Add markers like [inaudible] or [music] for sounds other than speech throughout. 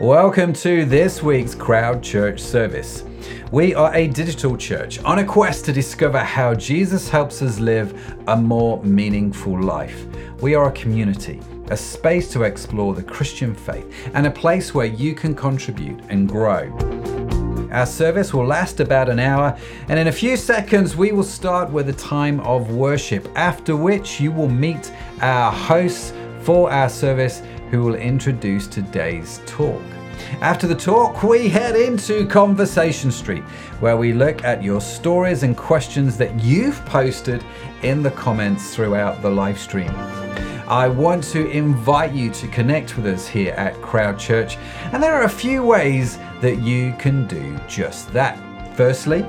Welcome to this week's Crowd Church service. We are a digital church on a quest to discover how Jesus helps us live a more meaningful life. We are a community, a space to explore the Christian faith, and a place where you can contribute and grow. Our service will last about an hour, and in a few seconds, we will start with a time of worship, after which you will meet our hosts for our service who will introduce today's talk. After the talk, we head into Conversation Street, where we look at your stories and questions that you've posted in the comments throughout the live stream. I want to invite you to connect with us here at Crowd Church, and there are a few ways that you can do just that. Firstly,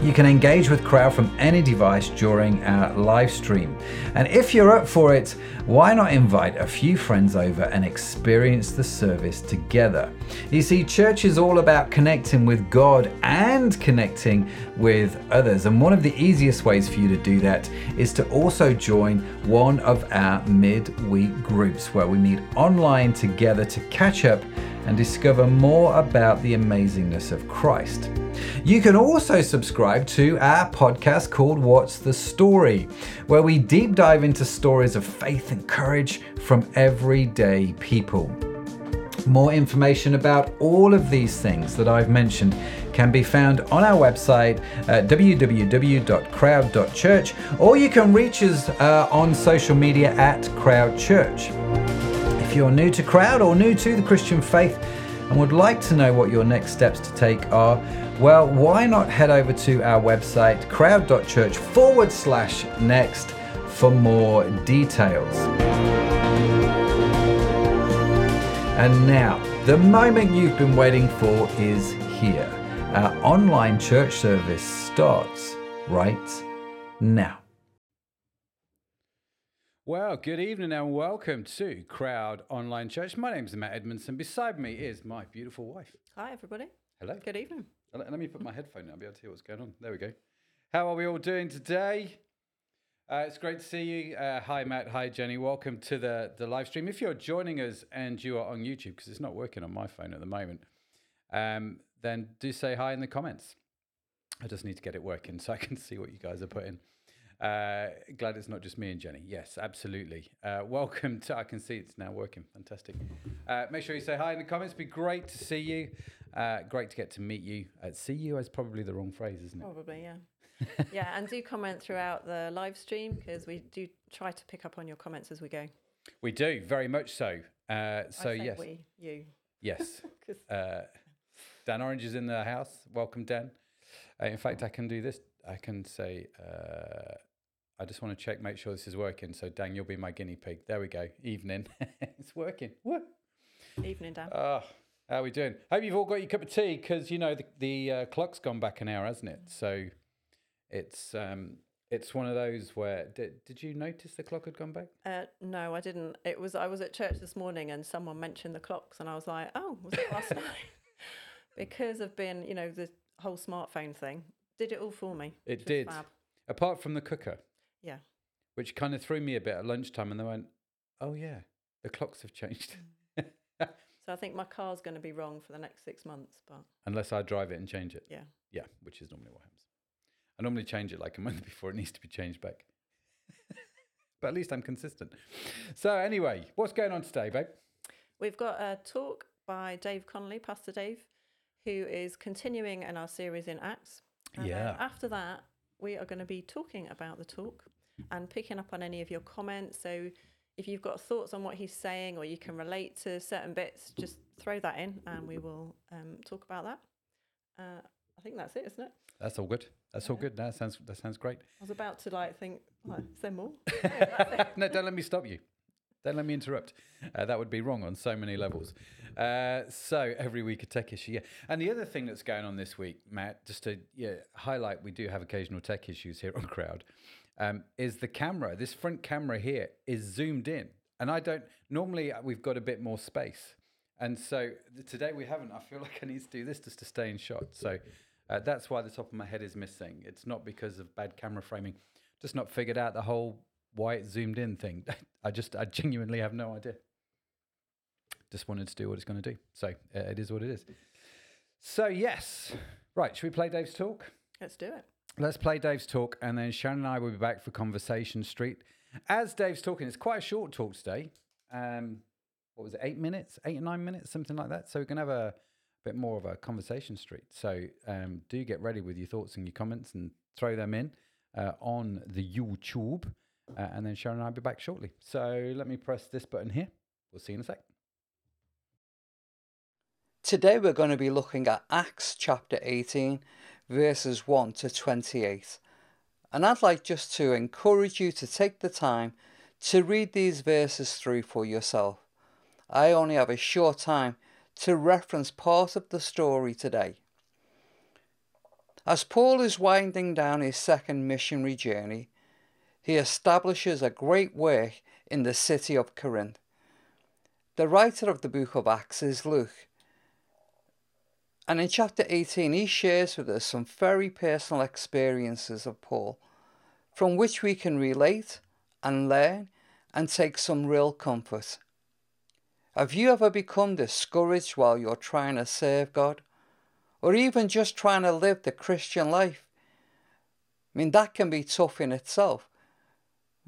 you can engage with crowd from any device during our live stream. And if you're up for it, why not invite a few friends over and experience the service together? You see, church is all about connecting with God and connecting with others. And one of the easiest ways for you to do that is to also join one of our mid-week groups where we meet online together to catch up and discover more about the amazingness of Christ. You can also subscribe to our podcast called What's the Story, where we deep dive into stories of faith and courage from everyday people. More information about all of these things that I've mentioned can be found on our website at www.crowd.church, or you can reach us uh, on social media at Crowd Church. If you're new to Crowd or new to the Christian faith and would like to know what your next steps to take are, well, why not head over to our website, crowd.church forward slash next, for more details. And now, the moment you've been waiting for is here. Our online church service starts right now. Well, good evening and welcome to Crowd Online Church. My name is Matt Edmondson. Beside me is my beautiful wife. Hi, everybody. Hello. Good evening. Let me put my headphone on. I'll be able to hear what's going on. There we go. How are we all doing today? Uh, it's great to see you. Uh, hi, Matt. Hi, Jenny. Welcome to the, the live stream. If you're joining us and you are on YouTube, because it's not working on my phone at the moment, um, then do say hi in the comments. I just need to get it working [laughs] so I can see what you guys are putting. Uh, glad it's not just me and Jenny. Yes, absolutely. Uh, [laughs] welcome to. I can see it's now working. Fantastic. Uh, make sure you say hi in the comments. Be great to see you. Uh, great to get to meet you. Uh, see you is probably the wrong phrase, isn't it? Probably, yeah. [laughs] yeah, and do comment throughout the live stream because we do try to pick up on your comments as we go. We do very much so. Uh, so yes, we, you. yes. [laughs] Uh, Dan Orange is in the house. Welcome, Dan. Uh, in fact, I can do this. I can say, uh, I just want to check, make sure this is working. So, Dan, you'll be my guinea pig. There we go. Evening. [laughs] it's working. Woo. Evening, Dan. Ah, how are we doing? Hope you've all got your cup of tea because you know the, the uh, clock's gone back an hour, hasn't it? So it's um, it's one of those where did, did you notice the clock had gone back? Uh, no, I didn't. It was I was at church this morning and someone mentioned the clocks and I was like, oh, was it last [laughs] night? Because of being, you know, the whole smartphone thing, did it all for me. It did. fab. Apart from the cooker, Yeah. which kind of threw me a bit at lunchtime, and they went, "Oh yeah, the clocks have changed." Mm. [laughs] So I think my car's going to be wrong for the next six months, but Unless I drive it and change it. yeah. Yeah, which is normally what happens. I normally change it like a month [laughs] before it needs to be changed back. [laughs] but at least I'm consistent. So anyway, what's going on today, babe? We've got a talk by Dave Connolly, Pastor Dave, who is continuing in our series in Acts. And uh, Yeah. after that, we are going to be talking about the talk and picking up on any of your comments. So if you've got thoughts on what he's saying or you can relate to certain bits, just throw that in and we will um, talk about that. Uh, I think that's it, isn't it? That's all good. That's all good. That sounds that sounds great. I was about to like think, like, is there more? [laughs] no, don't let me stop you. Don't let me interrupt. Uh, that would be wrong on so many levels. Uh, so every week a tech issue, yeah. And the other thing that's going on this week, Matt, just to yeah, highlight, we do have occasional tech issues here on [laughs] Crowd. Um, is the camera? This front camera here is zoomed in, and I don't. Normally uh, we've got a bit more space, and so today we haven't. I feel [laughs] like I need to do this just to stay in shot. So uh, that's why the top of my head is missing. It's not because of bad camera framing. Just not figured out the whole why it zoomed in thing. [laughs] I just, I genuinely have no idea. just wanted to do what it's going to do. So uh, it is what it is. So yes, right. Should we play Dave's talk? Let's do it. Let's play Dave's talk, and then Sharon and I will be back for Conversation Street. As Dave's talking, it's quite a short talk today. Um, what was it? Eight minutes, eight or nine minutes, something like that. So we can have a bit more of a Conversation Street. So um, do get ready with your thoughts and your comments and throw them in uh, on the YouTube, uh, and then Sharon and I will be back shortly. So let me press this button here. We'll see you in a sec. Today we're going to be looking at Acts chapter 18, verses 1 to 28. And I'd like just to encourage you to take the time to read these verses through for yourself. I only have a short time to reference part of the story today. As Paul is winding down his second missionary journey, he establishes a great work in the city of Corinth. The writer of the book of Acts is Luke, and in chapter 18, he shares with us some very personal experiences of Paul, from which we can relate and learn and take some real comfort. Have you ever become discouraged while you're trying to serve God? Or even just trying to live the Christian life? I mean, that can be tough in itself.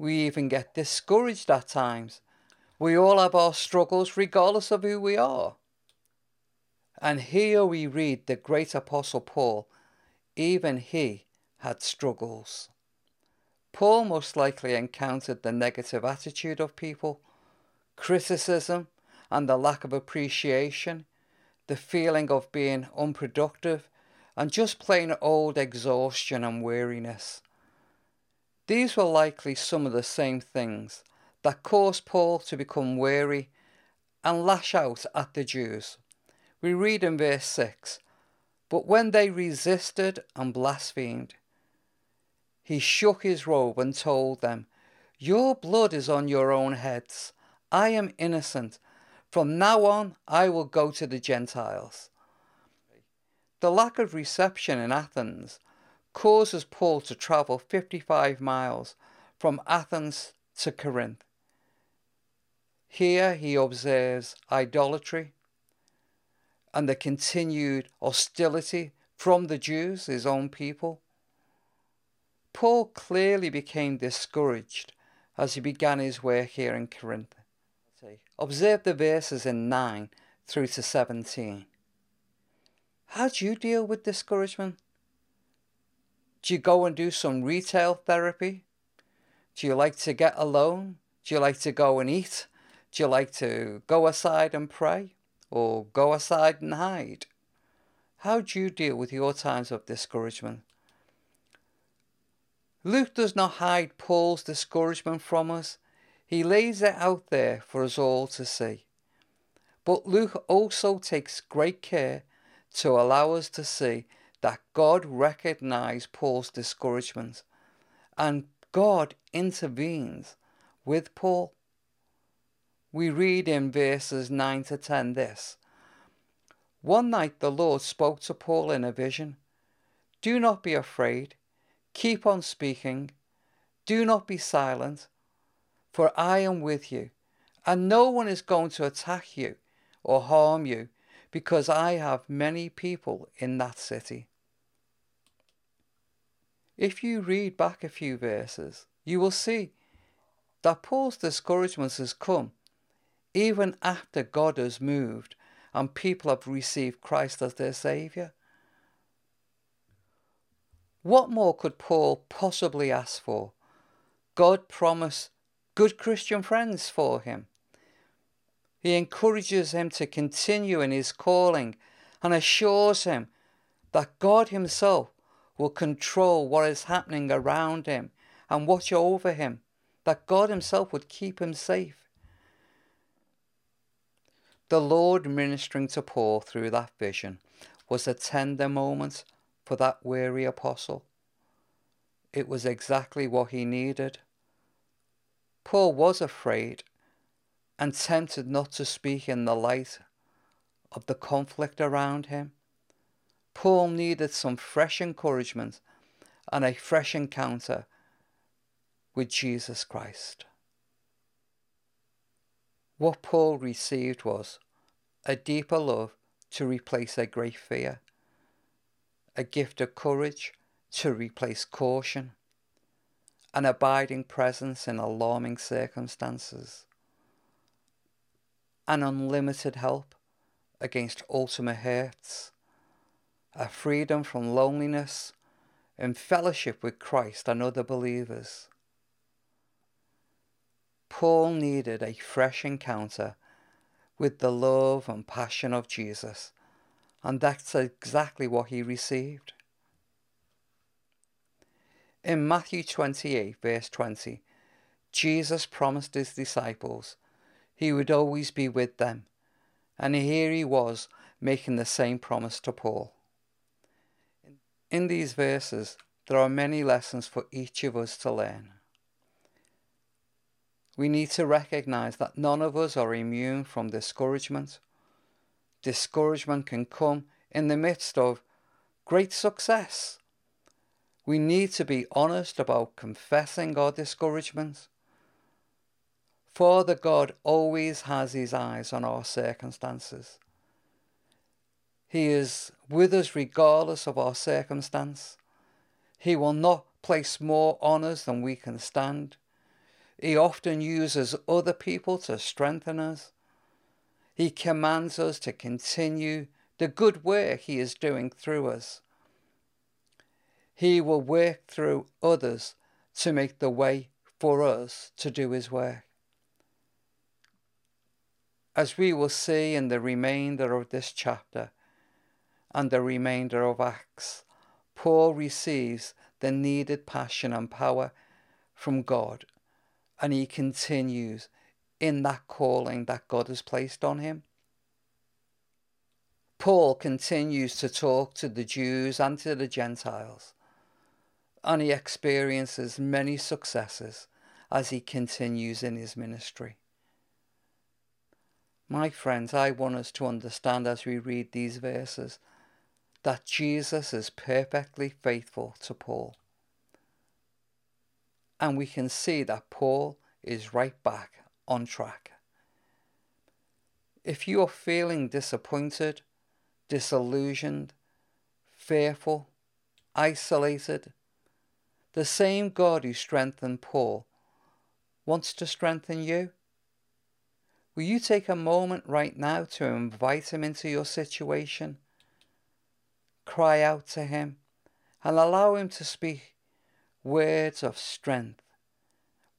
We even get discouraged at times. We all have our struggles, regardless of who we are. And here we read the great Apostle Paul, even he had struggles. Paul most likely encountered the negative attitude of people, criticism, and the lack of appreciation, the feeling of being unproductive, and just plain old exhaustion and weariness. These were likely some of the same things that caused Paul to become weary and lash out at the Jews. We read in verse 6 But when they resisted and blasphemed, he shook his robe and told them, Your blood is on your own heads. I am innocent. From now on, I will go to the Gentiles. The lack of reception in Athens causes Paul to travel 55 miles from Athens to Corinth. Here he observes idolatry, and the continued hostility from the Jews, his own people. Paul clearly became discouraged as he began his work here in Corinth. Observe the verses in 9 through to 17. How do you deal with discouragement? Do you go and do some retail therapy? Do you like to get alone? Do you like to go and eat? Do you like to go aside and pray? or go aside and hide? How do you deal with your times of discouragement? Luke does not hide Paul's discouragement from us. He lays it out there for us all to see. But Luke also takes great care to allow us to see that God recognized Paul's discouragement. And God intervenes with Paul. We read in verses 9 to 10 this. One night the Lord spoke to Paul in a vision. Do not be afraid, keep on speaking, do not be silent, for I am with you, and no one is going to attack you or harm you, because I have many people in that city. If you read back a few verses, you will see that Paul's discouragement has come even after God has moved and people have received Christ as their Saviour? What more could Paul possibly ask for? God promised good Christian friends for him. He encourages him to continue in his calling and assures him that God Himself will control what is happening around him and watch over him, that God Himself would keep him safe the Lord ministering to Paul through that vision was a tender moment for that weary apostle. It was exactly what he needed. Paul was afraid and tempted not to speak in the light of the conflict around him. Paul needed some fresh encouragement and a fresh encounter with Jesus Christ. What Paul received was a deeper love to replace a great fear, a gift of courage to replace caution, an abiding presence in alarming circumstances, an unlimited help against ultimate hurts, a freedom from loneliness in fellowship with Christ and other believers. Paul needed a fresh encounter with the love and passion of Jesus, and that's exactly what he received. In Matthew 28, verse 20, Jesus promised his disciples he would always be with them, and here he was making the same promise to Paul. In these verses, there are many lessons for each of us to learn. We need to recognize that none of us are immune from discouragement. Discouragement can come in the midst of great success we need to be honest about confessing our discouragement. Father God always has his eyes on our circumstances. He is with us regardless of our circumstance. He will not place more on us than we can stand. He often uses other people to strengthen us. He commands us to continue the good work He is doing through us. He will work through others to make the way for us to do His work. As we will see in the remainder of this chapter and the remainder of Acts, Paul receives the needed passion and power from God, and he continues in that calling that God has placed on him. Paul continues to talk to the Jews and to the Gentiles and he experiences many successes as he continues in his ministry. My friends, I want us to understand as we read these verses that Jesus is perfectly faithful to Paul. And we can see that Paul is right back on track. If you are feeling disappointed, disillusioned, fearful, isolated, the same God who strengthened Paul wants to strengthen you. Will you take a moment right now to invite him into your situation? Cry out to him and allow him to speak words of strength,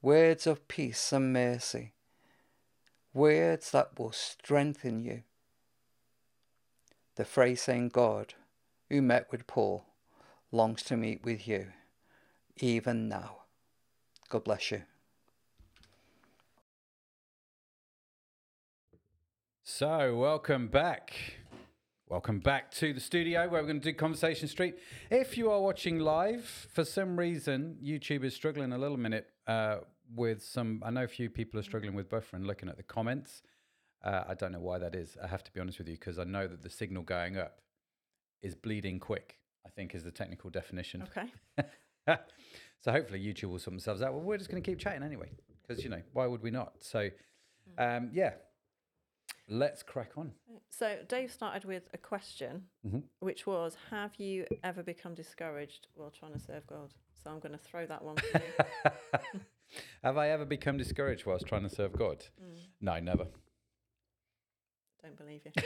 words of peace and mercy, words that will strengthen you. The phrase saying God, who met with Paul, longs to meet with you even now. God bless you. So, welcome back. Welcome back to the studio where we're going to do Conversation Street. If you are watching live, for some reason, YouTube is struggling a little minute uh, with some. I know a few people are struggling with buffering looking at the comments. Uh, I don't know why that is. I have to be honest with you because I know that the signal going up is bleeding quick, I think is the technical definition. Okay. [laughs] so hopefully YouTube will sort themselves out. Well, we're just going to keep chatting anyway, because you know why would we not? So, um, yeah, let's crack on. So Dave started with a question, Mm-hmm. which was, "Have you ever become discouraged while trying to serve God?" So I'm going to throw that one. You. [laughs] Have I ever become discouraged whilst trying to serve God? Mm. No, never. Don't believe you. [laughs]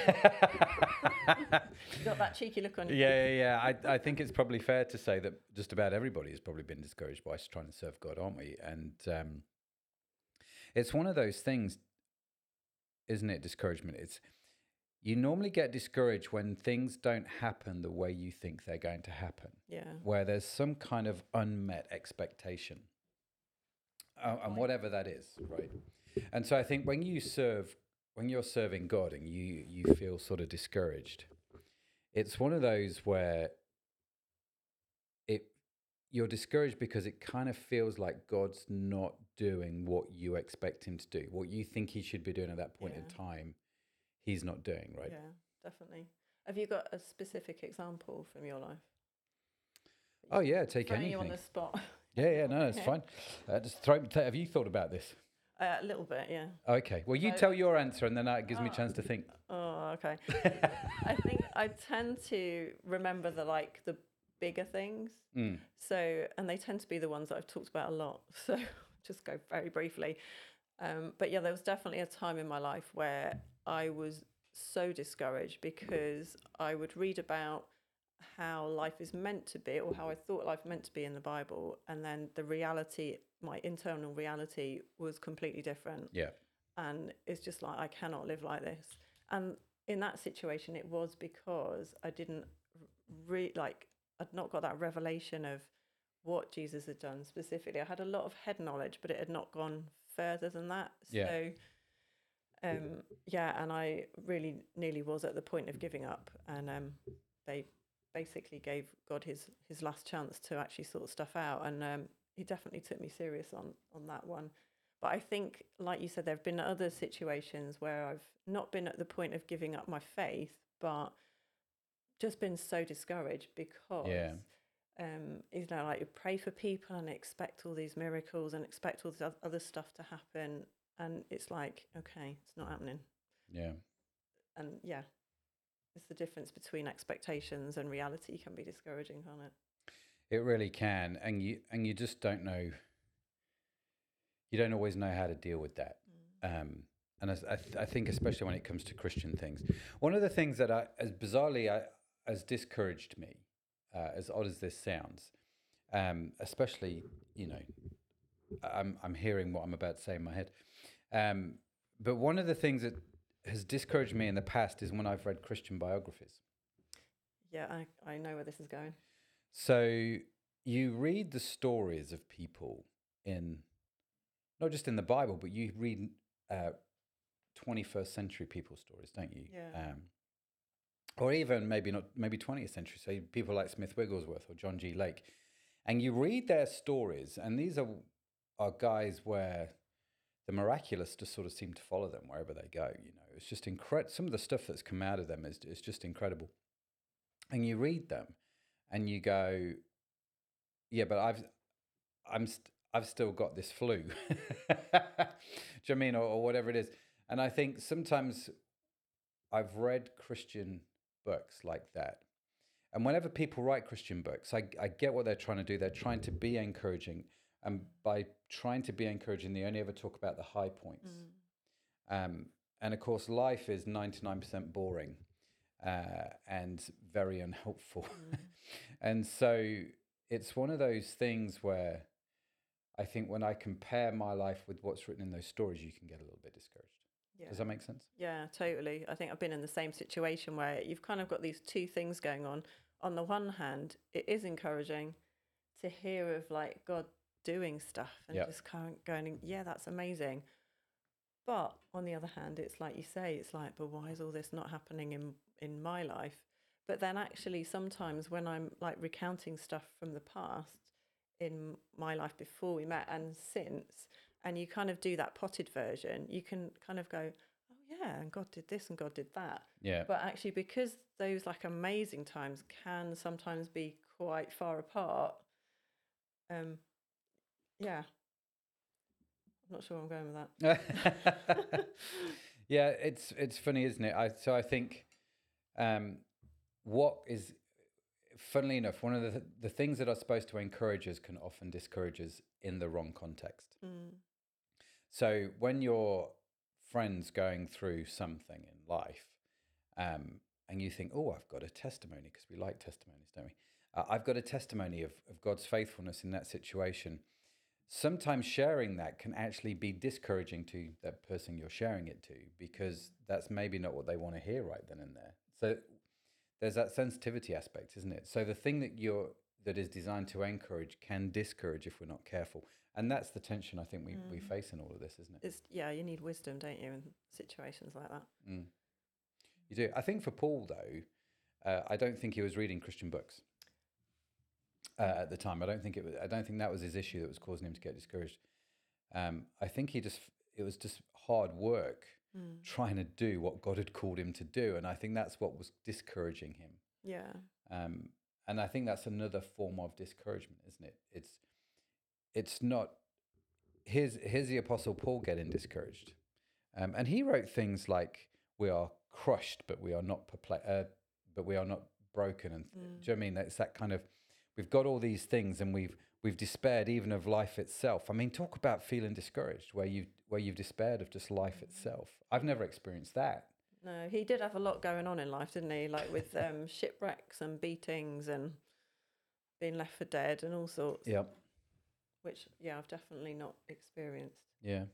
you got that cheeky look on your Yeah, yeah, yeah. I, I think it's probably fair to say that just about everybody has probably been discouraged by trying to serve God, aren't we? And um, it's one of those things, isn't it? Discouragement. It's you normally get discouraged when things don't happen the way you think they're going to happen, Yeah. where there's some kind of unmet expectation, uh, and whatever that is, right? And so I think when you serve, when you're serving God and you you feel sort of discouraged, it's one of those where it you're discouraged because it kind of feels like God's not doing what you expect him to do, what you think he should be doing at that point in time. He's not doing right. Yeah, definitely. Have you got a specific example from your life? Oh yeah, take Throwing you on the spot. Yeah, yeah, no, it's [laughs] Okay. fine. Uh, just throw. Have you thought about this? Uh, a little bit, yeah. Okay. Well, you So- tell your answer, and then that gives me a chance to think. Oh, okay. [laughs] I think I tend to remember the like the bigger things. Mm. So, and they tend to be the ones that I've talked about a lot. [laughs] So, just go very briefly. Um, but yeah, there was definitely a time in my life where I was so discouraged because I would read about how life is meant to be or how I thought life meant to be in the Bible. And then the reality, my internal reality, was completely different Yeah. and it's just like I cannot live like this. And in that situation, it was because I didn't re- like I'd not got that revelation of what Jesus had done specifically. I had a lot of head knowledge, but it had not gone further than that. Yeah. So, um, yeah, and I really nearly was at the point of giving up, and um, they basically gave God his his last chance to actually sort stuff out, and um, he definitely took me serious on on that one. But I think, like you said, there have been other situations where I've not been at the point of giving up my faith, but just been so discouraged because, um, you know, like you pray for people and expect all these miracles and expect all this other stuff to happen, and it's like, okay, it's not happening, Yeah. and yeah, it's the difference between expectations and reality can be discouraging, can't it? It really can, and you and you just don't know. You don't always know how to deal with that, um, and as, I, th- I think especially when it comes to Christian things, one of the things that I, as bizarrely, I, has discouraged me, uh, as odd as this sounds, um, especially you know, I'm I'm hearing what I'm about to say in my head, um, but one of the things that has discouraged me in the past is when I've read Christian biographies. Yeah, I, I know where this is going. So you read the stories of people in not just in the Bible, but you read uh, 21st century people's stories, don't you? Yeah. Um, or even maybe not, maybe 20th century. So people like Smith Wigglesworth or John G. Lake, and you read their stories, and these are are guys where the miraculous just sort of seem to follow them wherever they go. You know, it's just incredible. Some of the stuff that's come out of them is is just incredible, and you read them, and you go, yeah, but I've I'm st- I've still got this flu. [laughs] Do you I mean, or, or whatever it is? And I think sometimes I've read Christian books like that, and whenever people write Christian books, I I get what they're trying to do. They're trying to be encouraging, and by trying to be encouraging, they only ever talk about the high points. Um, and of course, life is ninety nine percent boring uh, and very unhelpful. [laughs] and so it's one of those things where I think when I compare my life with what's written in those stories, you can get a little bit discouraged. Yeah. Does that make sense? Yeah, totally. I think I've been in the same situation where you've kind of got these two things going on. On the one hand, it is encouraging to hear of like God doing stuff and Yep. just kind of going, yeah, that's amazing. But on the other hand, it's like you say, it's like, but why is all this not happening in in my life? But then actually, sometimes when I'm like recounting stuff from the past in my life before we met and since, and you kind of do that potted version, you can kind of go, oh yeah, and God did this and God did that. Yeah. But actually, because those like amazing times can sometimes be quite far apart, um, yeah, I'm not sure where I'm going with that. [laughs] yeah, it's it's funny, isn't it? I so I think um, what is funnily enough one of the the things that are supposed to encourage us can often discourage us in the wrong context. Mm, So when your friends going through something in life, um, and you think, "Oh, I've got a testimony," because we like testimonies, don't we? Uh, I've got a testimony of, of God's faithfulness in that situation. Sometimes sharing that can actually be discouraging to that person you're sharing it to because that's maybe not what they want to hear right then and there. So there's that sensitivity aspect, isn't it? So the thing that you're that is designed to encourage can discourage if we're not careful, and that's the tension I think we, we face in all of this, isn't it? it's yeah, you need wisdom, don't you, in situations like that. Mm. You do. I think for Paul though, uh, I don't think he was reading Christian books uh, at the time. I don't think it was. I don't think that was his issue that was causing him to get discouraged. Um, I think he just it was just hard work Mm. trying to do what God had called him to do, and I think that's what was discouraging him. Yeah, Um, and I think that's another form of discouragement, isn't it? It's it's not here's here's the apostle Paul getting discouraged, um, and he wrote things like, "We are crushed, but we are not perplexed, uh, but we are not broken." And do you know what I mean? It's that kind of we've got all these things, and we've we've despaired even of life itself. I mean, talk about feeling discouraged, where you where you've despaired of just life itself. I've never experienced that. No, he did have a lot going on in life, didn't he? Like with [laughs] um, shipwrecks and beatings and being left for dead and all sorts. Yep. Which, yeah, I've definitely not experienced. Yeah.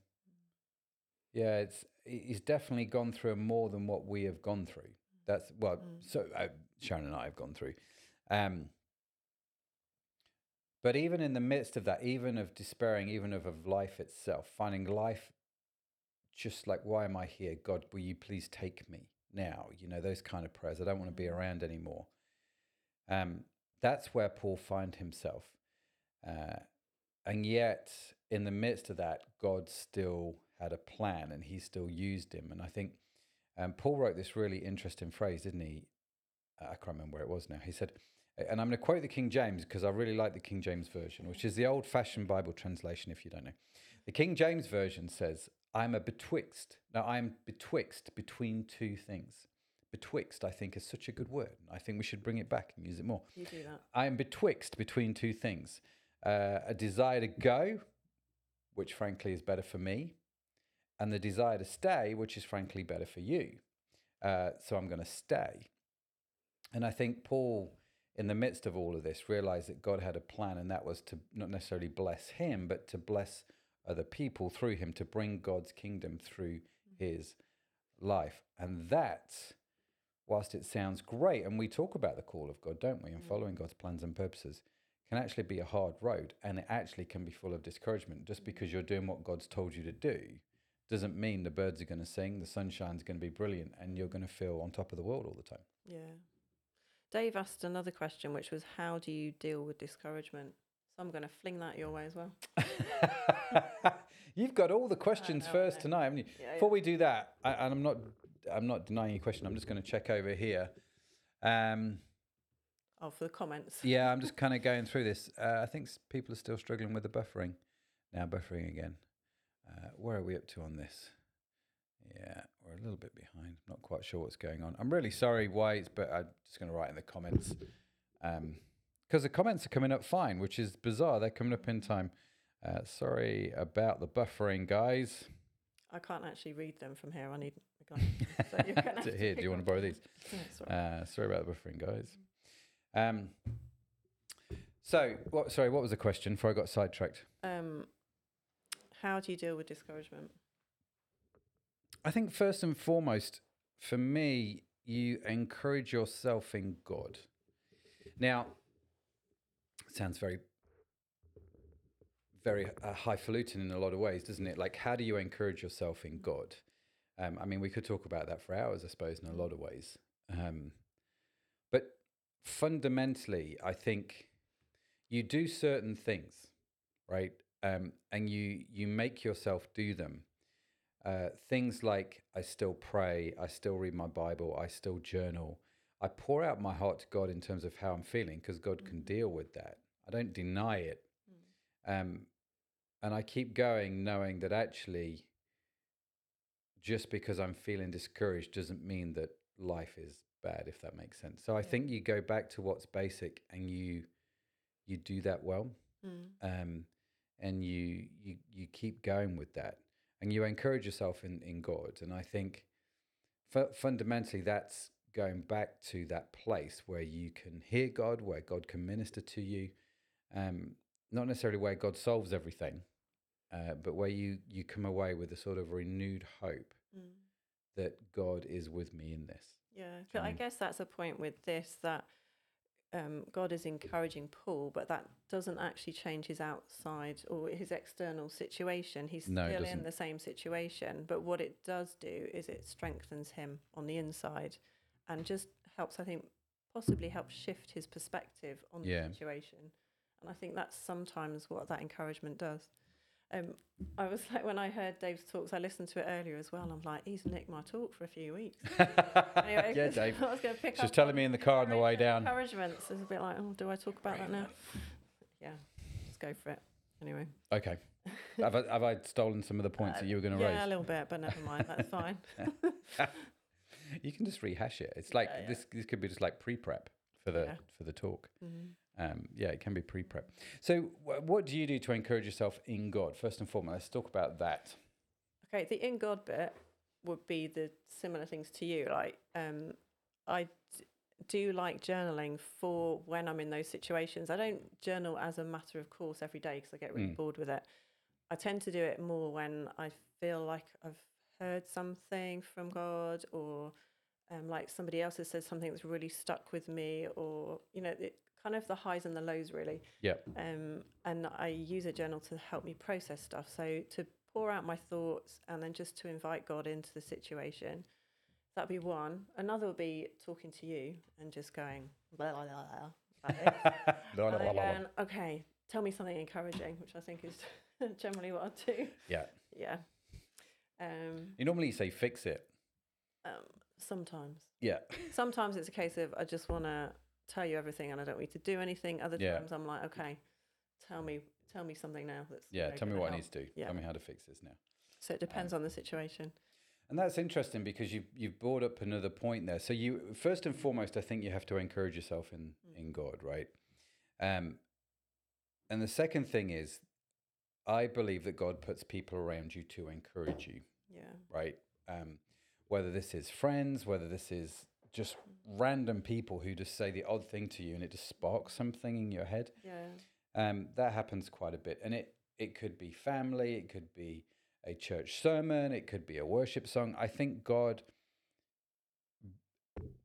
Yeah, it's he's definitely gone through more than what we have gone through. That's well, so uh, Sharon and I have gone through. Um, but even in the midst of that, even of despairing, even of, of life itself, finding life just like, why am I here? God, will you please take me now? You know, those kind of prayers. I don't want to be around anymore. Um, that's where Paul found himself. Uh, and yet, in the midst of that, God still had a plan and he still used him. And I think um, Paul wrote this really interesting phrase, didn't he? I can't remember where it was now. He said, and I'm going to quote the King James because I really like the King James Version, which is the old fashioned Bible translation, if you don't know. The King James Version says, I'm a betwixt. Now, I'm betwixt between two things. Betwixt, I think, is such a good word. I think we should bring it back and use it more. You do that. I am betwixt between two things uh, a desire to go, which frankly is better for me, and the desire to stay, which is frankly better for you. Uh, so I'm going to stay. And I think Paul, in the midst of all of this, realized that God had a plan, and that was to not necessarily bless him, but to bless other people through him, to bring God's kingdom through his life. And that, whilst it sounds great, and we talk about the call of God, don't we, and mm. following God's plans and purposes, can actually be a hard road and it actually can be full of discouragement. Just mm. because you're doing what God's told you to do doesn't mean the birds are going to sing, the sunshine's going to be brilliant, and you're going to feel on top of the world all the time. Yeah. Dave asked another question, which was, How do you deal with discouragement? So I'm going to fling that your way as well. [laughs] You've got all the questions first tonight, haven't you? Yeah, Before we do that, I, and I'm not, I'm not denying your question. I'm just going to check over here. Um, Oh, for the comments. yeah, I'm [laughs] just kind of going through this. Uh, I think people are still struggling with the buffering. Now buffering again. Uh, where are we up to on this? Yeah, we're a little bit behind. I'm Not quite sure what's going on. I'm really sorry, White, but I'm just going to write in the comments because the comments are coming up fine, which is bizarre. They're coming up in time. Uh, sorry about the buffering, guys. I can't actually read them from here. I need a. So [laughs] Here, do you want to borrow these? [laughs] Sorry. Uh, sorry about the buffering, guys. Um, so, what? Sorry, what was the question? Before I got sidetracked. Um, how do you deal with discouragement? I think first and foremost, for me, you encourage yourself in God. Now, sounds very, very uh, highfalutin in a lot of ways, doesn't it? Like, how do you encourage yourself in God? Um, I mean, we could talk about that for hours, I suppose, in a lot of ways. Um, but fundamentally, I think you do certain things, right? Um, and you you make yourself do them. Uh, things like I still pray, I still read my Bible, I still journal. I pour out my heart to God in terms of how I'm feeling because God can deal with that. I don't deny it. Um, and I keep going knowing that actually, just because I'm feeling discouraged doesn't mean that life is bad, if that makes sense. So I think you go back to what's basic and you you do that well um, and you you you keep going with that, and you encourage yourself in in God. And I think fu- fundamentally that's going back to that place where you can hear God, where God can minister to you, um, not necessarily where God solves everything, uh, but where you you come away with a sort of renewed hope that God is with me in this. Yeah, but I guess that's a point with this that um, God is encouraging Paul, but that doesn't actually change his outside or his external situation. He's No, still in the same situation, but what it does do is it strengthens him on the inside and just helps, I think, possibly helps shift his perspective on Yeah. the situation. And I think that's sometimes what that encouragement does. Um, I was [laughs] like, when I heard Dave's talks, I listened to it earlier as well. I'm like, he's nicked my talk for a few weeks. [laughs] Anyway, Yeah, [laughs] Dave. I was going to pick She was up telling me in the car on the way down. Encouragements. It's a bit like, oh, do I talk about that now? Yeah, just go for it. Anyway, Okay. have, I, have I stolen some of the points that you were going to Uh, yeah, a little bit, but never mind. That's fine. You can just rehash it. It's like Yeah, yeah. this. This could be just like pre-prep for the Yeah. for the talk. Mhm. Um, yeah, it can be pre-prep. So, wh- what do you do to encourage yourself in God? First and foremost, let's talk about that. Okay, the in God bit would be the similar things to you. Like, um, I d- do like journaling for when I'm in those situations. I don't journal as a matter of course every day because I get really Mm. bored with it. I tend to do it more when I feel like I've heard something from God or um, like somebody else has said something that's really stuck with me or, you know, it, kind of the highs and the lows really. Yeah. Um, and I use a journal to help me process stuff. So to pour out my thoughts and then just to invite God into the situation. That'd be one. Another would be talking to you and just going blah blah blah. blah about it. [laughs] Blah, and blah, blah, blah. okay, tell me something encouraging, which I think is [laughs] generally what I do. Yeah. Yeah. Um, You normally say fix it. um, sometimes. Yeah. Sometimes it's a case of I just want to tell you everything and I don't need to do anything. Other Yeah. times I'm like, okay, tell me, tell me something now. That's Yeah. Tell me what I help. need to do. Yeah. Tell me how to fix this now. So it depends on the situation. And that's interesting because you you've brought up another point there. So you first and foremost, I think you have to encourage yourself in in God, right? Um, and the second thing is, I believe that God puts people around you to encourage you, Yeah. right? Um, whether this is friends, whether this is just random people who just say the odd thing to you and it just sparks something in your head. Yeah. Um, that happens quite a bit, and it it could be family, it could be a church sermon, it could be a worship song. I think God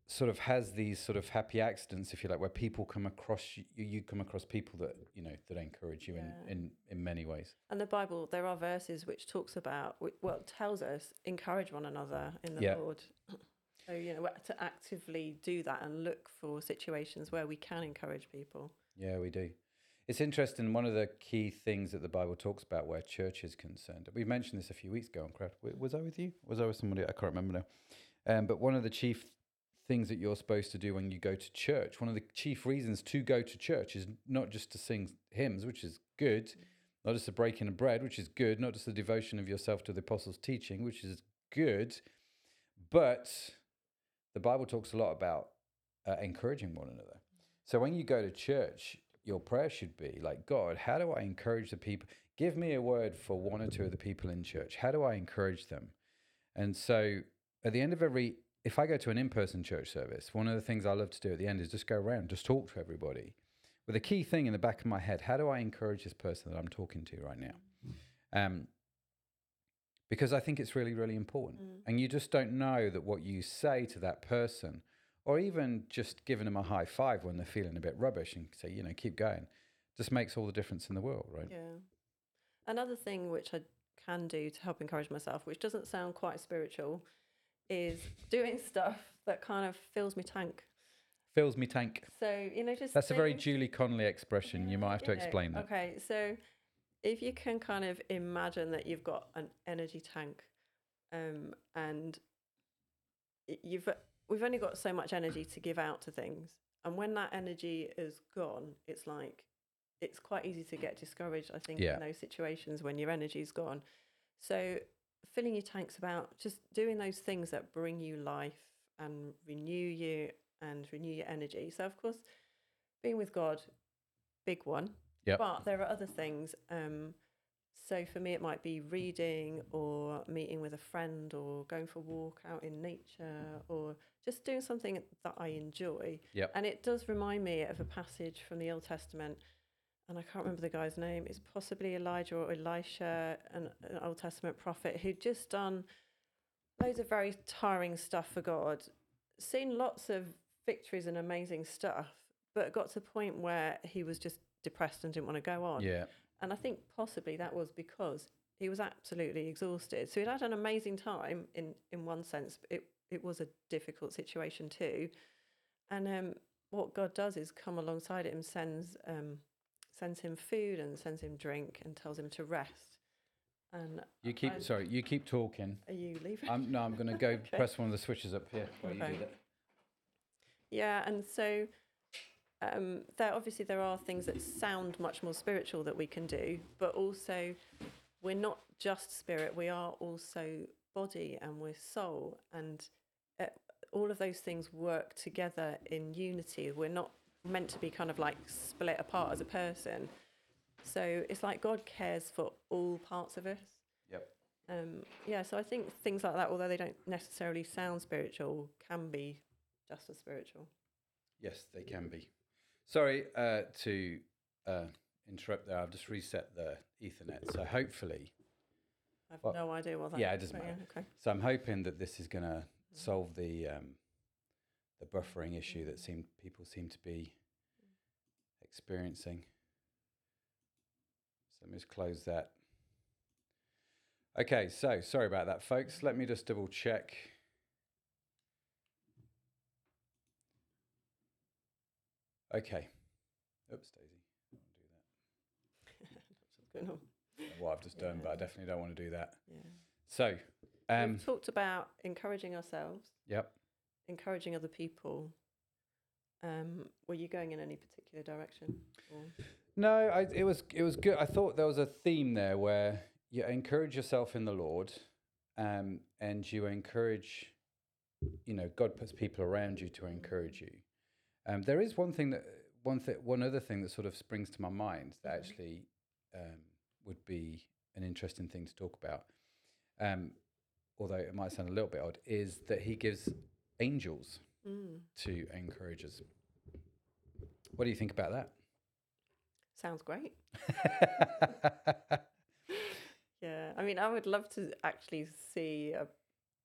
sort of has these sort of happy accidents, if you like, where people come across you, you come across people that you know that encourage you Yeah. in, in in many ways. And the Bible, there are verses which talks about, well, tells us encourage one another in the Yeah. Lord. So you know to actively do that and look for situations where we can encourage people. Yeah, we do. It's interesting. One of the key things that the Bible talks about where church is concerned. We mentioned this a few weeks ago on Crowd. Was I with you? Was I with somebody? I can't remember now. Um, but one of the chief things that you're supposed to do when you go to church, one of the chief reasons to go to church is not just to sing hymns, which is good, not just the breaking of bread, which is good, not just the devotion of yourself to the apostles' teaching, which is good, but the Bible talks a lot about uh, encouraging one another. So when you go to church, your prayer should be like, God, how do I encourage the people? Give me a word for one or two of the people in church. How do I encourage them? And so at the end of every, if I go to an in person church service, one of the things I love to do at the end is just go around, just talk to everybody with a key thing in the back of my head. How do I encourage this person that I'm talking to right now? Um, because I think it's really, really important. Mm. And you just don't know that what you say to that person, or even just giving them a high five when they're feeling a bit rubbish and say, you know, keep going, just makes all the difference in the world, right? Yeah. Another thing which I can do to help encourage myself, which doesn't sound quite spiritual, is [laughs] doing stuff that kind of fills me tank. Fills me tank. So, you know, just That's a very Julie Connolly expression. You might have to you know, explain that. Okay, so if you can kind of imagine that you've got an energy tank, um, and you've we've only got so much energy to give out to things, and when that energy is gone, it's like it's quite easy to get discouraged. I think Yeah. in those situations when your energy's gone. So filling your tanks about just doing those things that bring you life and renew you and renew your energy. So of course, being with God, big one. Yep. But there are other things. Um, so for me, it might be reading or meeting with a friend or going for a walk out in nature or just doing something that I enjoy. Yep. And it does remind me of a passage from the Old Testament. And I can't remember the guy's name. It's possibly Elijah or Elisha, an, an Old Testament prophet who'd just done loads of very tiring stuff for God, seen lots of victories and amazing stuff, but got to a point where he was just depressed and didn't want to go on. Yeah. And I think possibly that was because he was absolutely exhausted. So he'd had an amazing time in, in one sense. But it, it was a difficult situation too. And um, what God does is come alongside him, sends um, sends him food and sends him drink and tells him to rest. And You keep, I- sorry, you keep talking. are you leaving? I'm, no, I'm going to go [laughs] press one of the switches up here while you Okay. do that. Yeah, and so um, there obviously there are things that sound much more spiritual that we can do, but also we're not just spirit. We are also body and we're soul, and uh, all of those things work together in unity. We're not meant to be kind of like split apart as a person. So it's like God cares for all parts of us. Yep. Um, yeah, so I think things like that, although they don't necessarily sound spiritual, can be just as spiritual. Yes, they can be. Sorry uh, to uh, interrupt there. I've just reset the Ethernet, so hopefully, I've Well, no idea what that yeah, it doesn't matter. okay. so I'm hoping that this is going to solve the um, the buffering issue that seem people seem to be experiencing. So let me just close that. Okay, so sorry about that, folks. Let me just double check. Okay. Oops, Daisy. I won't do that. [laughs] What's going on? What I've just done, but I definitely don't want to do that. Yeah. So, um, We've talked about encouraging ourselves, yep. encouraging other people. Um, were you going in any particular direction? Or? No, I, it was it was good. I thought there was a theme there where you encourage yourself in the Lord, um, and you encourage, you know, God puts people around you to encourage you. Um, there is one thing that one th- one other thing that sort of springs to my mind that Mhm. actually um, would be an interesting thing to talk about. Um, although it might sound a little bit odd, is that He gives angels Mm, to encourage us. What do you think about that? sounds great. [laughs] Yeah, I mean, I would love to actually see a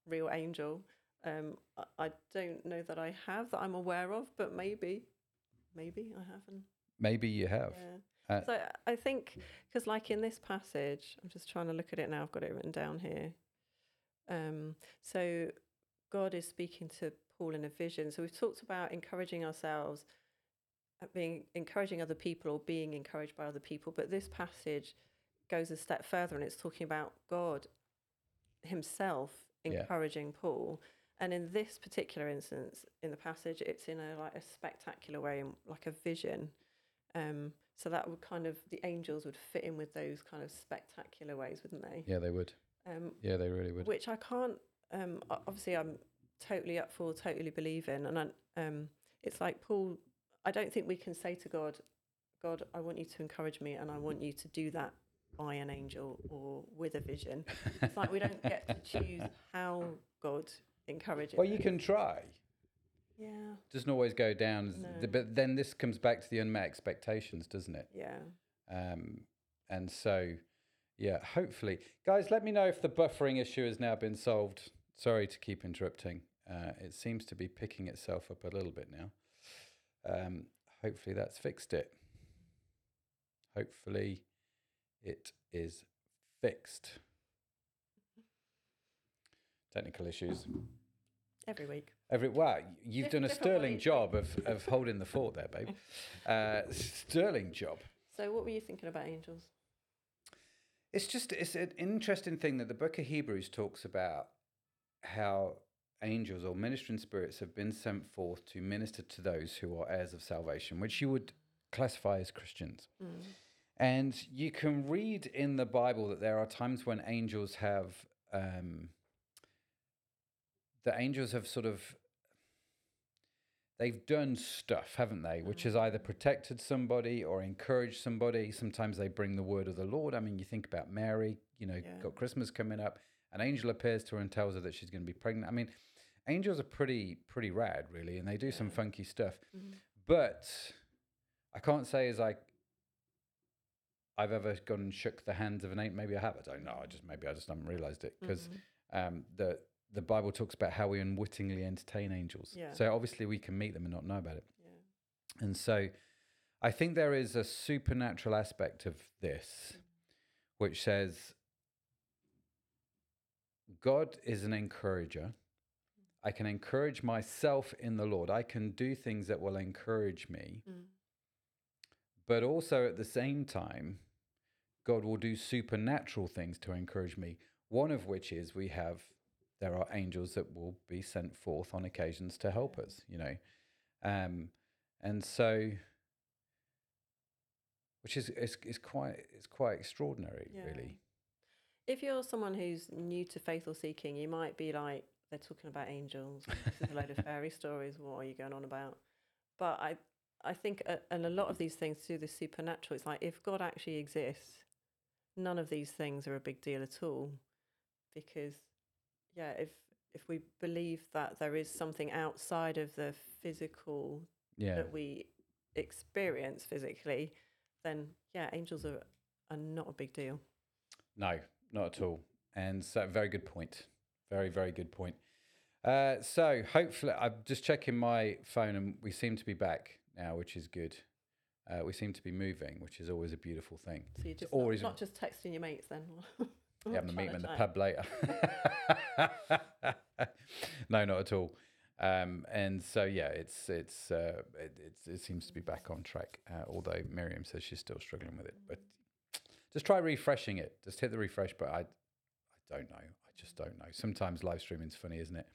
real angel. Um, I, I don't know that I have that I'm aware of, but maybe, maybe I haven't. Maybe you have. Yeah. Uh, so I think because, like in this passage, I'm just trying to look at it now. I've got it written down here. Um, so God is speaking to Paul in a vision. So we've talked about encouraging ourselves, uh, being encouraging other people, or being encouraged by other people. But this passage goes a step further, and it's talking about God Himself Yeah. encouraging Paul. And in this particular instance, in the passage, it's in a like a spectacular way, like a vision. Um, so that would kind of the angels would fit in with those kind of spectacular ways, wouldn't they? Yeah, they would. Um, Yeah, they really would. which I can't. Um, obviously, I'm totally up for, totally believe in, and I, um, it's like Paul. I don't think we can say to God, God, I want you to encourage me, and I want you to do that by an angel or with a vision. It's like we don't get to [laughs] choose how God encourages. Well, you can try. Yeah, Doesn't always go down. No. But then this comes back to the unmet expectations, doesn't it? yeah. Um, and so, yeah, hopefully. Guys, let me know if the buffering issue has now been solved. Sorry to keep interrupting. Uh, it seems to be picking itself up a little bit now. Um, hopefully, that's fixed it. Hopefully, it is fixed. [laughs] Technical issues. Every week. Every wow, you've done a sterling job of, of holding the fort there, babe. [laughs] Uh, sterling job. So, what were you thinking about angels? It's just it's an interesting thing that the book of Hebrews talks about how angels or ministering spirits have been sent forth to minister to those who are heirs of salvation, which you would classify as Christians. Mm. And you can read in the Bible that there are times when angels have, um, the angels have sort of, they've done stuff, haven't they? Which has either protected somebody or encouraged somebody. Sometimes they bring the word of the Lord. I mean, you think about Mary, you know, Yeah. got Christmas coming up. An angel appears to her and tells her that she's going to be pregnant. I mean, angels are pretty, pretty rad, really, and they do some funky stuff. Mhm. But I can't say as I I've ever gone and shook the hands of an angel. Maybe I have. I don't know. I just maybe I just haven't realised it because Mhm. um, the the Bible talks about how we unwittingly entertain angels. Yeah. So obviously we can meet them and not know about it. Yeah. And so I think there is a supernatural aspect of this, which says God is an encourager. I can encourage myself in the Lord. I can do things that will encourage me. Mm. But also at the same time, God will do supernatural things to encourage me. One of which is we have, there are angels that will be sent forth on occasions to help us, you know. Um, and so, which is is, is quite it's quite extraordinary, Yeah. really. If you're someone who's new to faith or seeking, you might be like, they're talking about angels. This is a load of fairy [laughs] stories. What are you going on about? But I, I think, uh, and a lot of these things through the supernatural, it's like if God actually exists, none of these things are a big deal at all, because, yeah, if if we believe that there is something outside of the physical Yeah, that we experience physically, then yeah, angels are are not a big deal. no, not at all. And so, very good point. Very very good point. Uh, so hopefully, I'm just checking my phone, and we seem to be back now, which is good. Uh, we seem to be moving, which is always a beautiful thing. So you're just always- not, not just texting your mates then. [laughs] I'm gonna meet them in the pub later. [laughs] no, not at all. Um, and so yeah, it's it's uh, it, it's it seems to be back on track. Uh, although Miriam says she's still struggling with it, but just try refreshing it. Just hit the refresh. But I I don't know. I just don't know. Sometimes live streaming's funny, isn't it?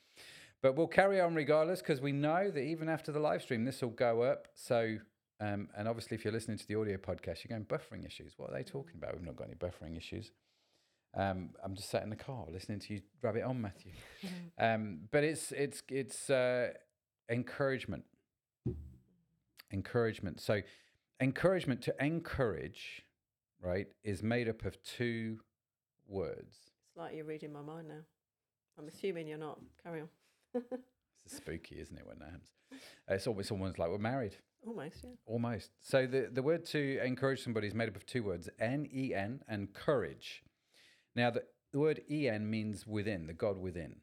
But we'll carry on regardless because we know that even after the live stream, this will go up. So. Um, and obviously, if you're listening to the audio podcast, you're going buffering issues. What are they talking about? We've not got any buffering issues. Um, I'm just sat in the car listening to you rub it on, Matthew. [laughs] Um, but it's it's it's uh, encouragement, encouragement. So, encouragement to encourage, right, is made up of two words. It's like you're reading my mind now. I'm assuming you're not. Carry on. [laughs] It's spooky, isn't it, when that happens? Uh, It's always almost like we're married. Almost, yeah. Almost. So the, the word to encourage somebody is made up of two words, N E N and courage. Now the, the word E N means within, the God within.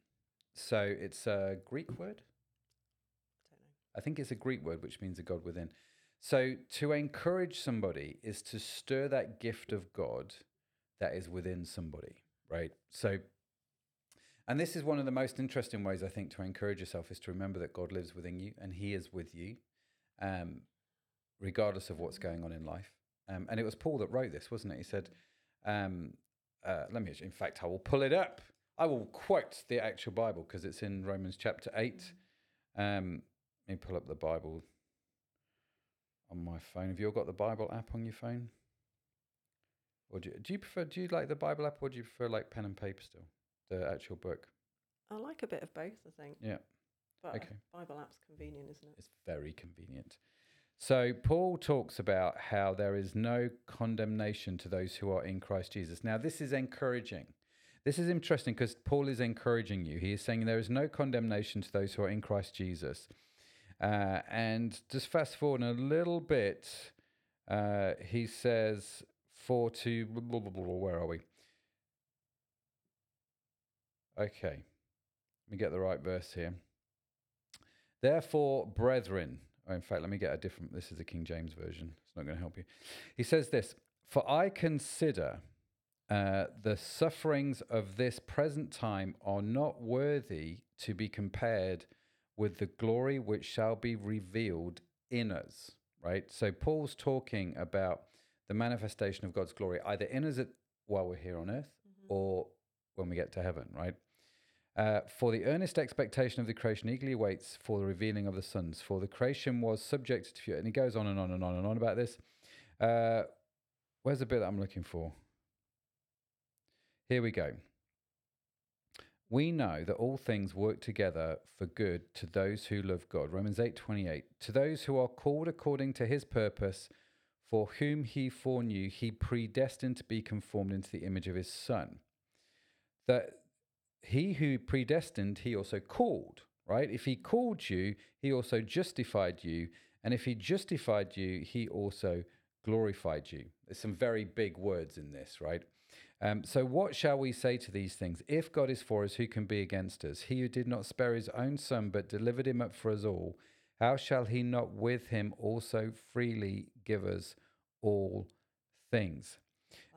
So it's a Greek word. I don't know. I think it's a Greek word which means a God within. So to encourage somebody is to stir that gift of God that is within somebody, right? So and this is one of the most interesting ways I think to encourage yourself is to remember that God lives within you and he is with you um, regardless of what's going on in life. Um, and it was Paul that wrote this, wasn't it? He said, um, uh, let me, in fact, I will pull it up. I will quote the actual Bible because it's in Romans chapter 8. Um, let me pull up the Bible on my phone. Have you all got the Bible app on your phone? Or do you, do you prefer, do you like the Bible app or do you prefer like pen and paper still? The actual book? I like a bit of both, I think. Yeah. But Okay. Bible app's convenient, isn't it? It's very convenient. So, Paul talks about how there is no condemnation to those who are in Christ Jesus. Now, this is encouraging. This is interesting because Paul is encouraging you. He is saying there is no condemnation to those who are in Christ Jesus. Uh, and just fast forward a little bit, uh, he says, For to, where are we? Okay, let me get the right verse here. Therefore, brethren, or in fact, let me get a different, this is the King James Version. It's not going to help you. He says this For I consider uh, the sufferings of this present time are not worthy to be compared with the glory which shall be revealed in us. Right? So, Paul's talking about the manifestation of God's glory either in us at, while we're here on earth or when we get to heaven, right? Uh, for the earnest expectation of the creation eagerly waits for the revealing of the sons. For the creation was subjected to fear. And he goes on and on and on and on about this. Uh, where's the bit that I'm looking for? Here we go. We know that all things work together for good to those who love God. Romans 8:28. To those who are called according to his purpose, for whom he foreknew, he predestined to be conformed into the image of his son. That he who predestined, he also called, right? If he called you, he also justified you. And if he justified you, he also glorified you. There's some very big words in this, right? Um, so, what shall we say to these things? If God is for us, who can be against us? He who did not spare his own son, but delivered him up for us all, how shall he not with him also freely give us all things?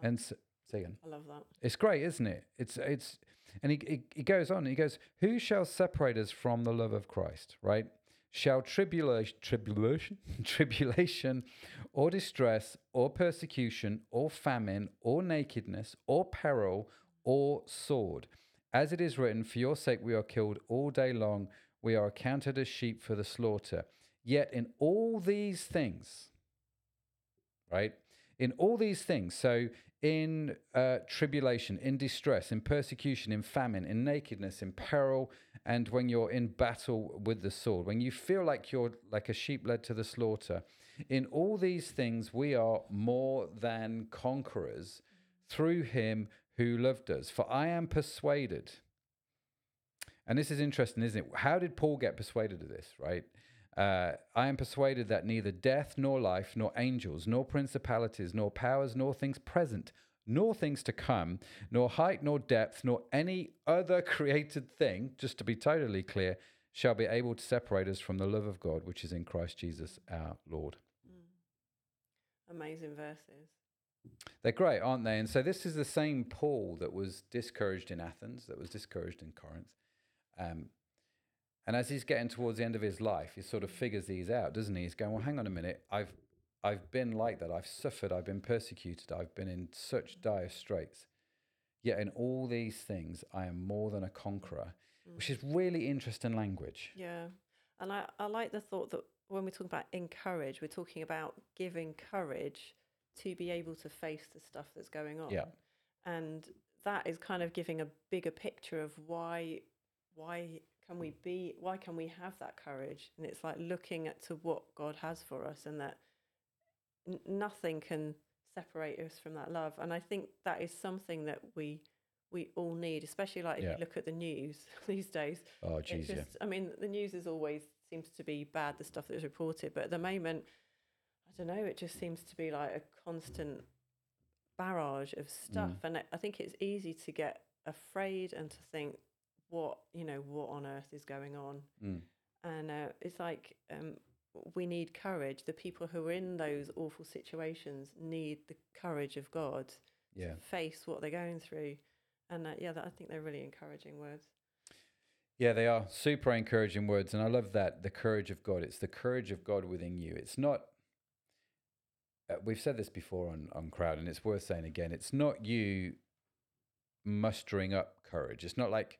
And so, say again. I love that. It's great, isn't it? It's it's and he, he he goes on. He goes, "Who shall separate us from the love of Christ?" Right? Shall tribulation, tribulation, [laughs] tribulation, or distress, or persecution, or famine, or nakedness, or peril, or sword? As it is written, "For your sake we are killed all day long; we are accounted as sheep for the slaughter." Yet in all these things, right? In all these things, so in uh, tribulation, in distress, in persecution, in famine, in nakedness, in peril, and when you're in battle with the sword, when you feel like you're like a sheep led to the slaughter, in all these things we are more than conquerors through him who loved us. For I am persuaded. And this is interesting, isn't it? How did Paul get persuaded of this, right? Uh, I am persuaded that neither death, nor life, nor angels, nor principalities, nor powers, nor things present, nor things to come, nor height, nor depth, nor any other created thing, just to be totally clear, shall be able to separate us from the love of God which is in Christ Jesus our Lord. Amazing verses. They're great, aren't they? And so this is the same Paul that was discouraged in Athens, that was discouraged in Corinth. Um, and as he's getting towards the end of his life, he sort of figures these out, doesn't he? He's going, well, hang on a minute. I've, I've been like that. I've suffered. I've been persecuted. I've been in such dire straits. Yet in all these things, I am more than a conqueror, mm. which is really interesting language. Yeah. And I, I like the thought that when we talk about encourage, we're talking about giving courage to be able to face the stuff that's going on. Yeah. And that is kind of giving a bigger picture of why why can we be why can we have that courage? And it's like looking at to what God has for us and that n- nothing can separate us from that love. And I think that is something that we we all need, especially like if Yeah. you look at the news [laughs] these days. Oh, geez, yeah. I mean, the news is always seems to be bad, the stuff that is reported, but at the moment, I don't know, it just seems to be like a constant barrage of stuff. Mm. And I think it's easy to get afraid and to think, what, you know, what on earth is going on? Mm. And uh, it's like um, we need courage. The people who are in those awful situations need the courage of God Yeah. to face what they're going through. And uh, yeah, that, I think they're really encouraging words. Yeah, they are super encouraging words. And I love that the courage of God. It's the courage of God within you. It's not, uh, we've said this before on, on Crowd, and it's worth saying again. It's not you mustering up courage. It's not like,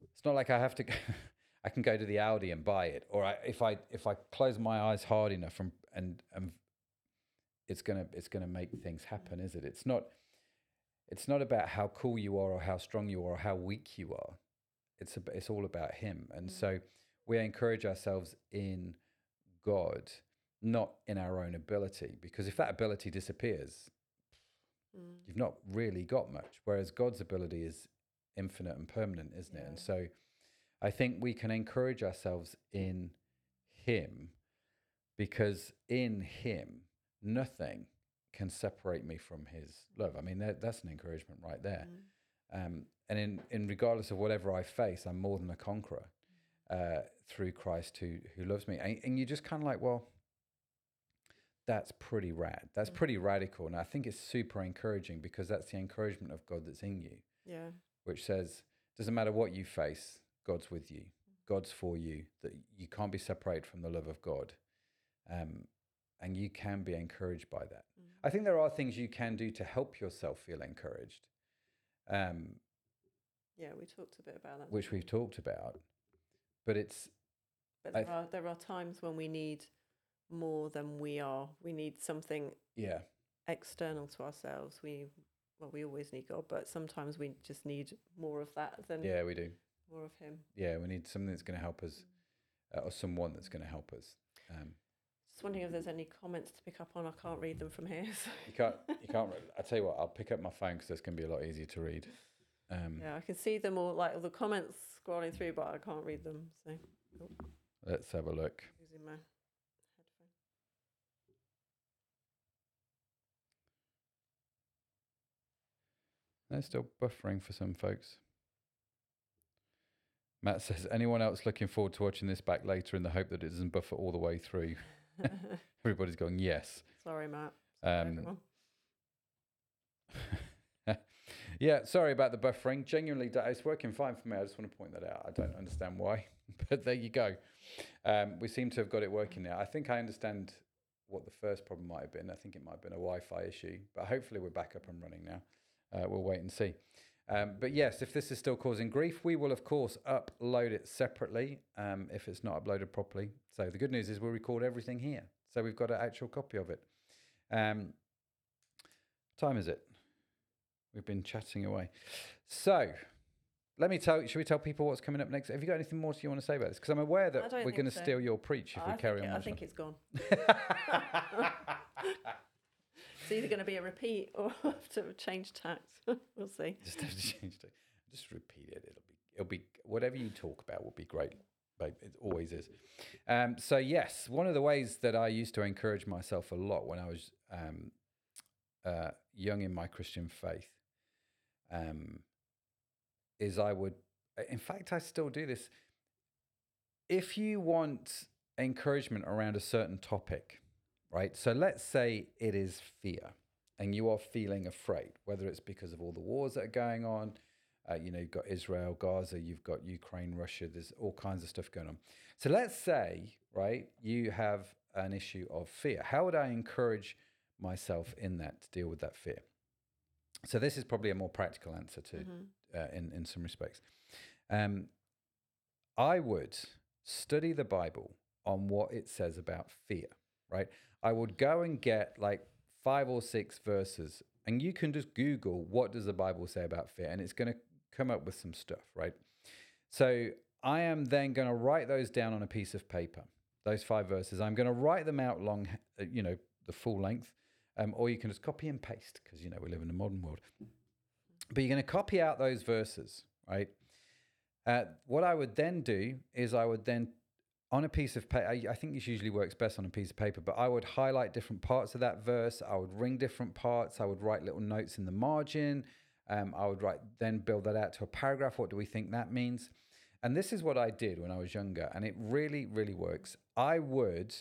it's not like I have to go, [laughs] I can go to the Audi and buy it. Or I, if I, if I close my eyes hard enough and, and, and it's to, it's to make things happen, is it? It's not, it's not about how cool you are or how strong you are or how weak you are it's a, it's all about him and so we encourage ourselves in god not in our own ability because if that ability disappears Mm. you've not really got much whereas god's ability is infinite and permanent isn't it and so i think we can encourage ourselves in him because in him nothing can separate me from his love i mean that, that's an encouragement right there Mm. um, and in, in regardless of whatever I face, I'm more than a conqueror uh, through Christ who who loves me. And, and you're just kind of like, well, that's pretty rad. That's pretty radical, and I think it's super encouraging because that's the encouragement of God that's in you, Yeah. Which says, doesn't matter what you face, God's with you, God's for you. That you can't be separated from the love of God, um, and you can be encouraged by that. I think there are things you can do to help yourself feel encouraged. Um, Yeah, we talked a bit about that. which we've talked about. But it's But there are there are times when we need more than we are. We need something yeah, external to ourselves. We well, we always need God, but sometimes we just need more of that than yeah, we do. more of Him. Yeah, we need something that's going to help us, uh, or someone that's going to help us. Um, Just wondering if there's any comments to pick up on. I can't read them from here. [laughs] so- you can't, you can't. I tell you what, I'll pick up my phone because that's going to be a lot easier to read. Um, yeah, I can see them all, like all the comments scrolling through, but I can't read them. So Let's have a look. using my They're still buffering for some folks. Matt says, anyone else looking forward to watching this back later in the hope that it doesn't buffer all the way through? [laughs] [laughs] Everybody's going, yes. Sorry, Matt. Sorry, Um, [laughs] yeah, sorry about the buffering. Genuinely, it's working fine for me. I just want to point that out. I don't understand why, but there you go. Um, we seem to have got it working now. I think I understand what the first problem might have been. I think it might have been a Wi-Fi issue, but hopefully we're back up and running now. Uh, we'll wait and see. Um, but yes, if this is still causing grief, we will of course upload it separately um, if it's not uploaded properly. So the good news is we'll record everything here, so we've got an actual copy of it. Um, time is it? We've been chatting away. So let me tell. Should we tell people what's coming up next? Have you got anything more you want to say about this? Because I'm aware that we're going to so. steal your preach if I we carry think, on. I think it's gone. [laughs] [laughs] it's either going to be a repeat [laughs] or have to change tax. [laughs] we'll see. Just have to change it. Just repeat it. It'll be. It'll be whatever you talk about will be great. But it always is. Um, so yes, one of the ways that I used to encourage myself a lot when I was um, uh, young in my Christian faith um, is I would. In fact, I still do this. If you want encouragement around a certain topic, right? So let's say it is fear and you are feeling afraid, whether it's because of all the wars that are going on. Uh, you know, you've got Israel, Gaza, you've got Ukraine, Russia, there's all kinds of stuff going on. So let's say, right, you have an issue of fear. How would I encourage myself in that to deal with that fear? So this is probably a more practical answer to uh, in in some respects. Um, I would study the Bible on what it says about fear. Right, I would go and get like five or six verses, and you can just Google what does the Bible say about fear, and it's going to come up with some stuff. Right, so I am then going to write those down on a piece of paper. Those five verses. I'm going to write them out long, uh, you know, the full length, um, or you can just copy and paste because you know we live in a modern world. But you're going to copy out those verses, right? Uh, what I would then do is I would then, on a piece of paper, I, think this usually works best on a piece of paper, but I would highlight different parts of that verse. I would ring different parts. I would write little notes in the margin. Um, I would write, then build that out to a paragraph. What do we think that means? And this is what I did when I was younger, and it really, really works. I would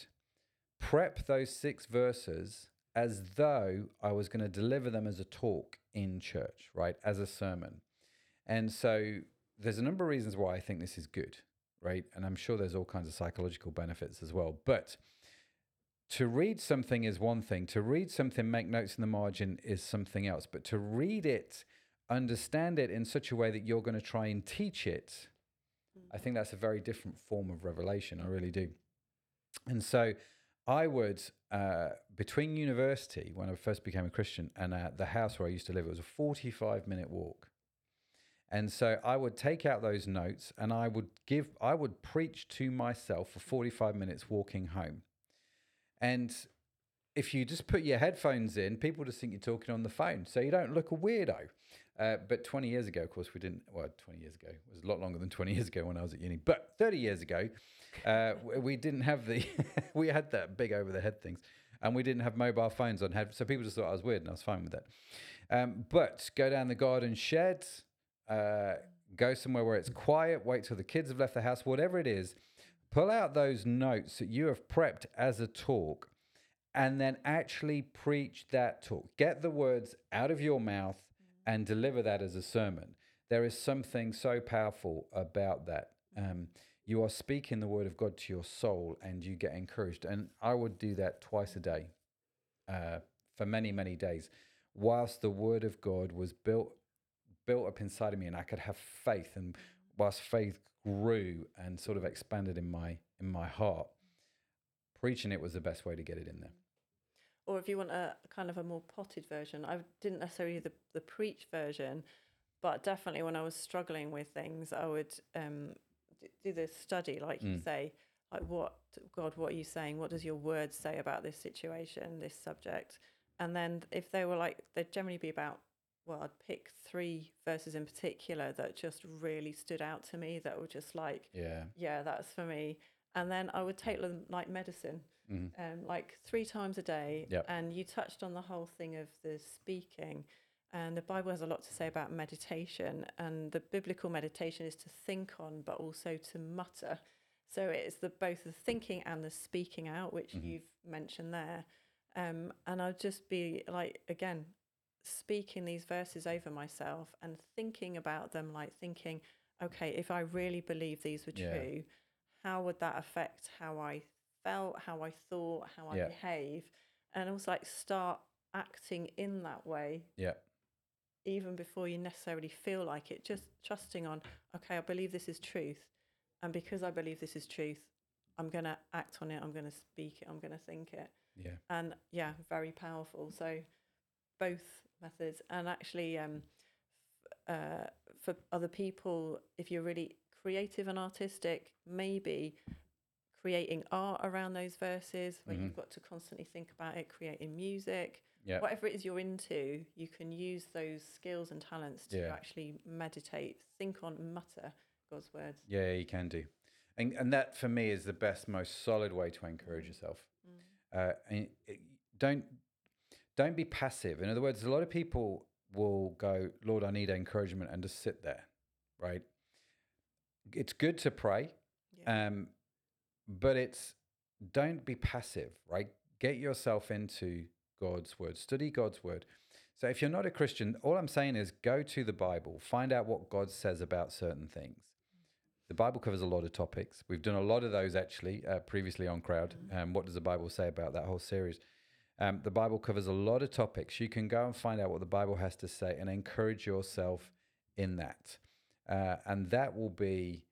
prep those six verses as though I was going to deliver them as a talk in church, right? As a sermon. And so there's a number of reasons why I think this is good, right? And I'm sure there's all kinds of psychological benefits as well. But to read something is one thing, to read something, make notes in the margin is something else. But to read it, understand it in such a way that you're going to try and teach it, I think that's a very different form of revelation. I really do. And so I would, uh, between university, when I first became a Christian, and uh, the house where I used to live, it was a 45 minute walk. And so I would take out those notes and I would give, I would preach to myself for 45 minutes walking home. And if you just put your headphones in, people just think you're talking on the phone. So you don't look a weirdo. Uh, but 20 years ago, of course, we didn't, well, 20 years ago, it was a lot longer than 20 years ago when I was at uni. But 30 years ago, uh, we didn't have the, [laughs] we had that big over the head things and we didn't have mobile phones on head. So people just thought I was weird and I was fine with that. Um, but go down the garden shed, uh, go somewhere where it's quiet, wait till the kids have left the house, whatever it is, pull out those notes that you have prepped as a talk and then actually preach that talk. Get the words out of your mouth and deliver that as a sermon. There is something so powerful about that. Um, you are speaking the word of God to your soul and you get encouraged. And I would do that twice a day uh, for many, many days, whilst the word of God was built built up inside of me and I could have faith and whilst faith grew and sort of expanded in my in my heart, preaching it was the best way to get it in there. Or if you want a kind of a more potted version, I didn't necessarily the the preach version, but definitely when I was struggling with things, I would um, do this study, like you say, like what God, what are you saying? What does your word say about this situation, this subject? And then if they were like, they'd generally be about. Well, I'd pick three verses in particular that just really stood out to me. That were just like, Yeah. yeah, that's for me. And then I would take them like medicine, um, like three times a day. Yep. And you touched on the whole thing of the speaking. And the Bible has a lot to say about meditation. And the biblical meditation is to think on, but also to mutter. So it's the both the thinking and the speaking out, which you've mentioned there. Um, and I'd just be like, again, speaking these verses over myself and thinking about them, like thinking, okay, if I really believe these were Yeah. true, how would that affect how I felt, how I thought, how I Yeah. behave? Behave? And also like start acting in that way Yeah. even before you necessarily feel like it, just trusting on, okay, I believe this is truth. And because I believe this is truth, I'm going to act on it. I'm going to speak it. I'm going to think it. Yeah. And yeah, very powerful. So both methods. And actually, um, uh, for other people, if you're really creative and artistic, maybe creating art around those verses where Mhm. you've got to constantly think about it, creating music, Yeah. whatever it is you're into, you can use those skills and talents to Yeah. actually meditate, think on, mutter God's words. Yeah, you can do. And, and that for me is the best, most solid way to encourage yourself. Uh, and it, don't don't be passive. In other words, a lot of people will go, "Lord, I need encouragement," and just sit there, right? It's good to pray, Yeah. um, but it's don't be passive, right? Get yourself into God's word, study God's word. So if you're not a Christian, all I'm saying is go to the Bible, find out what God says about certain things. The Bible covers a lot of topics. We've done a lot of those actually uh, previously on Crowd. Um, what does the Bible say about that whole series? Um, the Bible covers a lot of topics. You can go and find out what the Bible has to say and encourage yourself in that. Uh, and that will be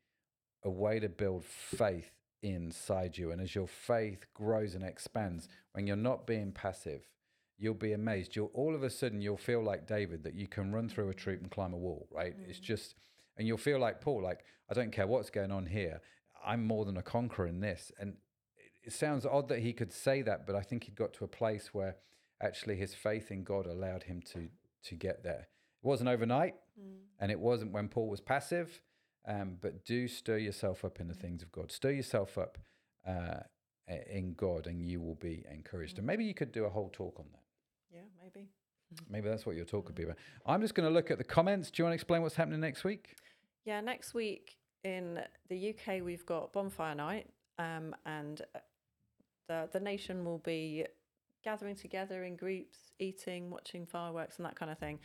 a way to build faith inside you. And as your faith grows and expands, when you're not being passive, you'll be amazed. You'll all of a sudden you'll feel like David that you can run through a troop and climb a wall, right? It's just and you'll feel like Paul, like, I don't care what's going on here. I'm more than a conqueror in this. And it- sounds odd that he could say that, but I think he'd got to a place where actually his faith in God allowed him to to get there. It wasn't overnight, and it wasn't when Paul was passive. Um, but do stir yourself up in the things of God. Stir yourself up uh, in God, and you will be encouraged. And maybe you could do a whole talk on that. Yeah, maybe. [laughs] Maybe that's what your talk could be about. I'm just going to look at the comments. Do you want to explain what's happening next week? Yeah, next week in the UK we've got bonfire night, um, and uh, the the nation will be gathering together in groups, eating, watching fireworks, and that kind of thing.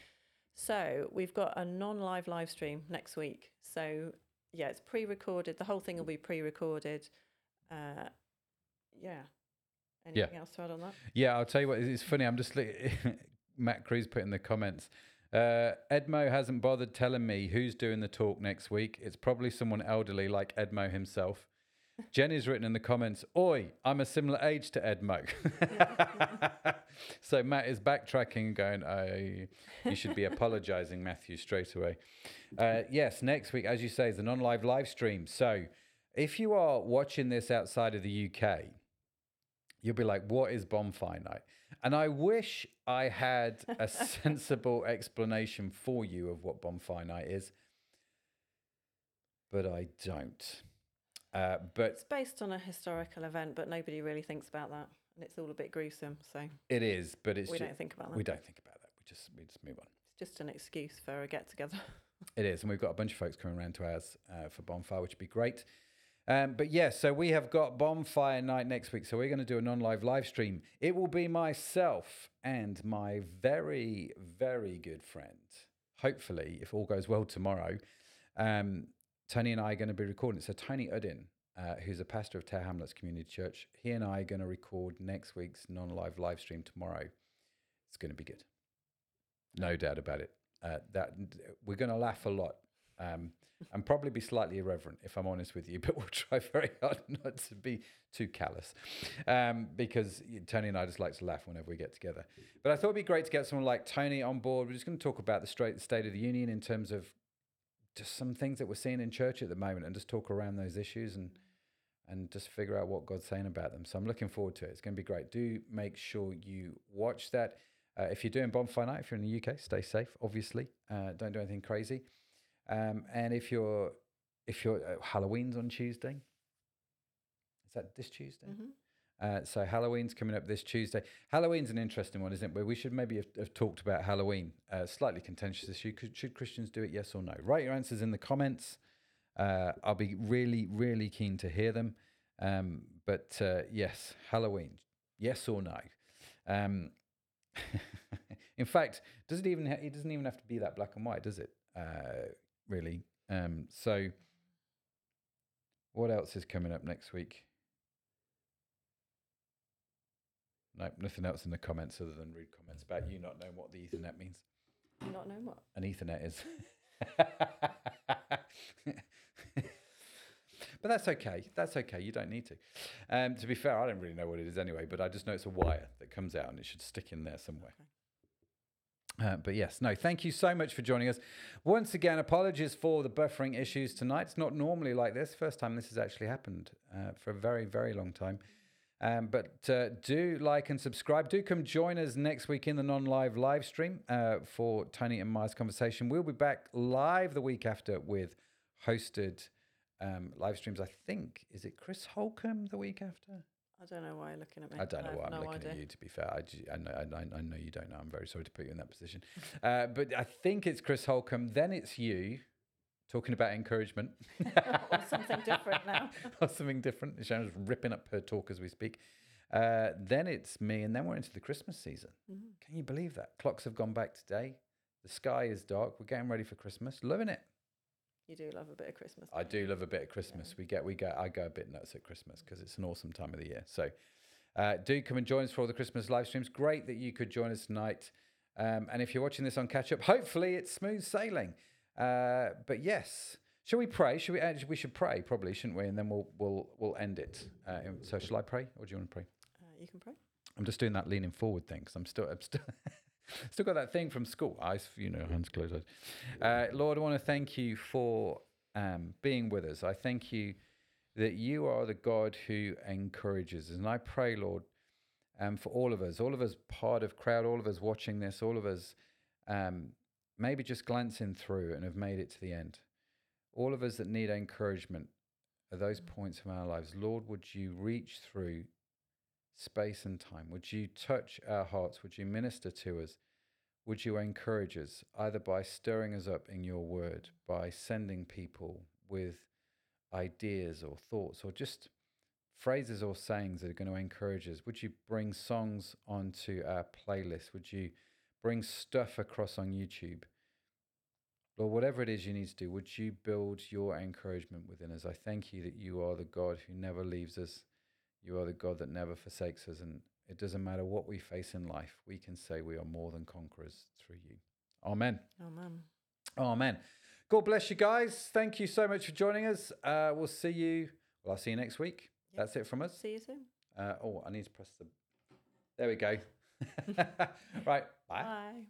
So we've got a non-live live stream next week. So yeah, it's pre-recorded. The whole thing will be pre-recorded. Uh, yeah. Anything else to add on that? Yeah, I'll tell you what. It's funny. I'm just [laughs] Matt Cruz put in the comments. Uh, Edmo hasn't bothered telling me who's doing the talk next week. It's probably someone elderly like Edmo himself. Jenny's written in the comments, "Oi, I'm a similar age to Ed Edmo." [laughs] so Matt is backtracking, going, "I, you should be apologising, Matthew, straight away." Uh, yes, next week, as you say, is a non-live live stream. So if you are watching this outside of the UK, you'll be like, what is bonfire night? And I wish I had a [laughs] sensible explanation for you of what bonfire night is, but I don't. Uh, but It's based on a historical event, but nobody really thinks about that, and it's all a bit gruesome. So it is, but it's we don't think about that. we don't think about that. We just we just move on. It's just an excuse for a get together. [laughs] It is, and we've got a bunch of folks coming around to ours uh, for bonfire, which would be great. Um, but yes, so we have got bonfire night next week. So we're going to do a non-live live stream. It will be myself and my very, very good friend. Hopefully, if all goes well tomorrow, um, Tony and I are going to be recording. So Tony Uddin, uh, who's a pastor of Tower Hamlets Community Church, he and I are going to record next week's non-live live stream tomorrow. It's going to be good, no doubt about it. Uh, that we're going to laugh a lot um, and probably be slightly irreverent, if I'm honest with you. [laughs] But we'll try very hard not to be too callous, um, because Tony and I just like to laugh whenever we get together. But I thought it'd be great to get someone like Tony on board. We're just going to talk about the straight state of the union in terms of just some things that we're seeing in church at the moment, and just talk around those issues and and just figure out what God's saying about them. So I'm looking forward to it. It's going to be great. Do make sure you watch that. Uh, if you're doing bonfire night, if you're in the UK, stay safe. Obviously, uh, don't do anything crazy. Um, and if you're if you're uh, Halloween's on Tuesday, is that this Tuesday? Mhm. Uh, so Halloween's coming up this Tuesday. Halloween's an interesting one, isn't it? Where we should maybe have, have talked about Halloween. Uh, slightly contentious issue. Could, should Christians do it? Yes or no? Write your answers in the comments. Uh, I'll be really, really keen to hear them. Um, but uh, yes, Halloween. Yes or no? Um, [laughs] in fact, does it even? Ha- it doesn't even have to be that black and white, does it? Uh, really. Um, so, what else is coming up next week? No, nothing else in the comments other than rude comments about you not knowing what the Ethernet means. Not know what. An Ethernet is. [laughs] but that's okay. That's okay. You don't need to. Um, to be fair, I don't really know what it is anyway, but I just know it's a wire that comes out and it should stick in there somewhere. Uh, but yes, no, thank you so much for joining us. Once again, apologies for the buffering issues tonight. It's not normally like this. First time this has actually happened uh, for a very, very long time. Um, but uh, do like and subscribe. Do come join us next week in the non live live stream uh, for Tony and Maya's conversation. We'll be back live the week after with hosted um, live streams. I think, is it Chris Holcomb the week after? I don't know why you're looking at me. I don't know have why I'm no looking idea. at you. To be fair, I, I I, know- I know you don't know. I'm very sorry to put you in that position. [laughs] Uh, but I think it's Chris Holcomb. Then it's you talking about encouragement [laughs] or something different now. [laughs] or something different. Sharon's ripping up her talk as we speak. Uh, then it's me, and then we're into the Christmas season. Mm-hmm. Can you believe that? Clocks have gone back today. The sky is dark. We're getting ready for Christmas. Loving it. You do love a bit of Christmas. I do love a bit of Christmas. We get, we go, I go a bit nuts at Christmas because it's an awesome time of the year. So, uh, do come and join us for all the Christmas live streams. Great that you could join us tonight. Um, and if you're watching this on catch up, hopefully it's smooth sailing. Uh, but yes, shall we pray? Should we? Uh, we should pray probably, shouldn't we? And then we'll we'll we'll end it. Uh, so, shall I pray, or do you want to pray? Uh, you can pray. I'm just doing that leaning forward thing because I'm still, I'm still, [laughs] still got that thing from school. Eyes, you know, hands closed. eyes. Uh, Lord, I want to thank you for um, being with us. I thank you that you are the God who encourages us. And I pray, Lord, um, for all of us, all of us part of crowd, all of us watching this, all of us um, maybe just glancing through and have made it to the end. All of us that need encouragement at those mm. points of our lives, Lord, would you reach through space and time? Would you touch our hearts? Would you minister to us? Would you encourage us either by stirring us up in your word, by sending people with ideas or thoughts, or just phrases or sayings that are going to encourage us? Would you bring songs onto our playlist? Would you bring stuff across on YouTube? Lord, whatever it is you need to do, would you build your encouragement within us? I thank you that you are the God who never leaves us. You are the God that never forsakes us. And it doesn't matter what we face in life, we can say we are more than conquerors through you. Amen. Amen. Amen. God bless you guys. Thank you so much for joining us. Uh, we'll see you. Well, I'll see you next week. Yeah. That's it from us. See you soon. Uh, oh, I need to press the. There we go. [laughs] right. Bye. Bye.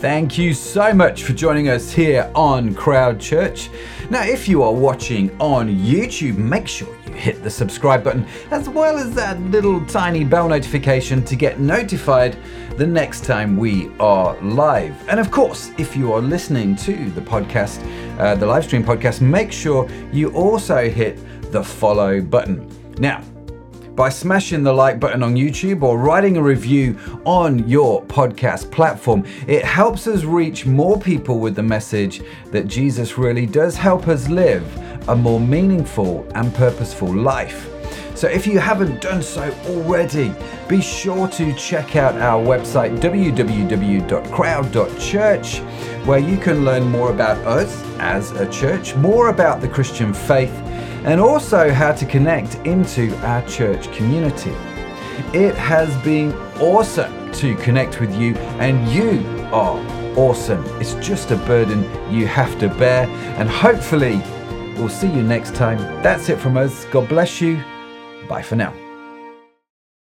Thank you so much for joining us here on Crowd Church. Now, if you are watching on YouTube, make sure you hit the subscribe button as well as that little tiny bell notification to get notified the next time we are live. And of course, if you are listening to the podcast, uh, the live stream podcast, make sure you also hit the follow button. Now, by smashing the like button on YouTube or writing a review on your podcast platform. It helps us reach more people with the message that Jesus really does help us live a more meaningful and purposeful life. So if you haven't done so already, be sure to check out our website www.crowd.church where you can learn more about us as a church, more about the Christian faith, and also how to connect into our church community. It has been awesome to connect with you, and you are awesome. It's just a burden you have to bear, and hopefully, we'll see you next time. That's it from us. God bless you. Bye for now.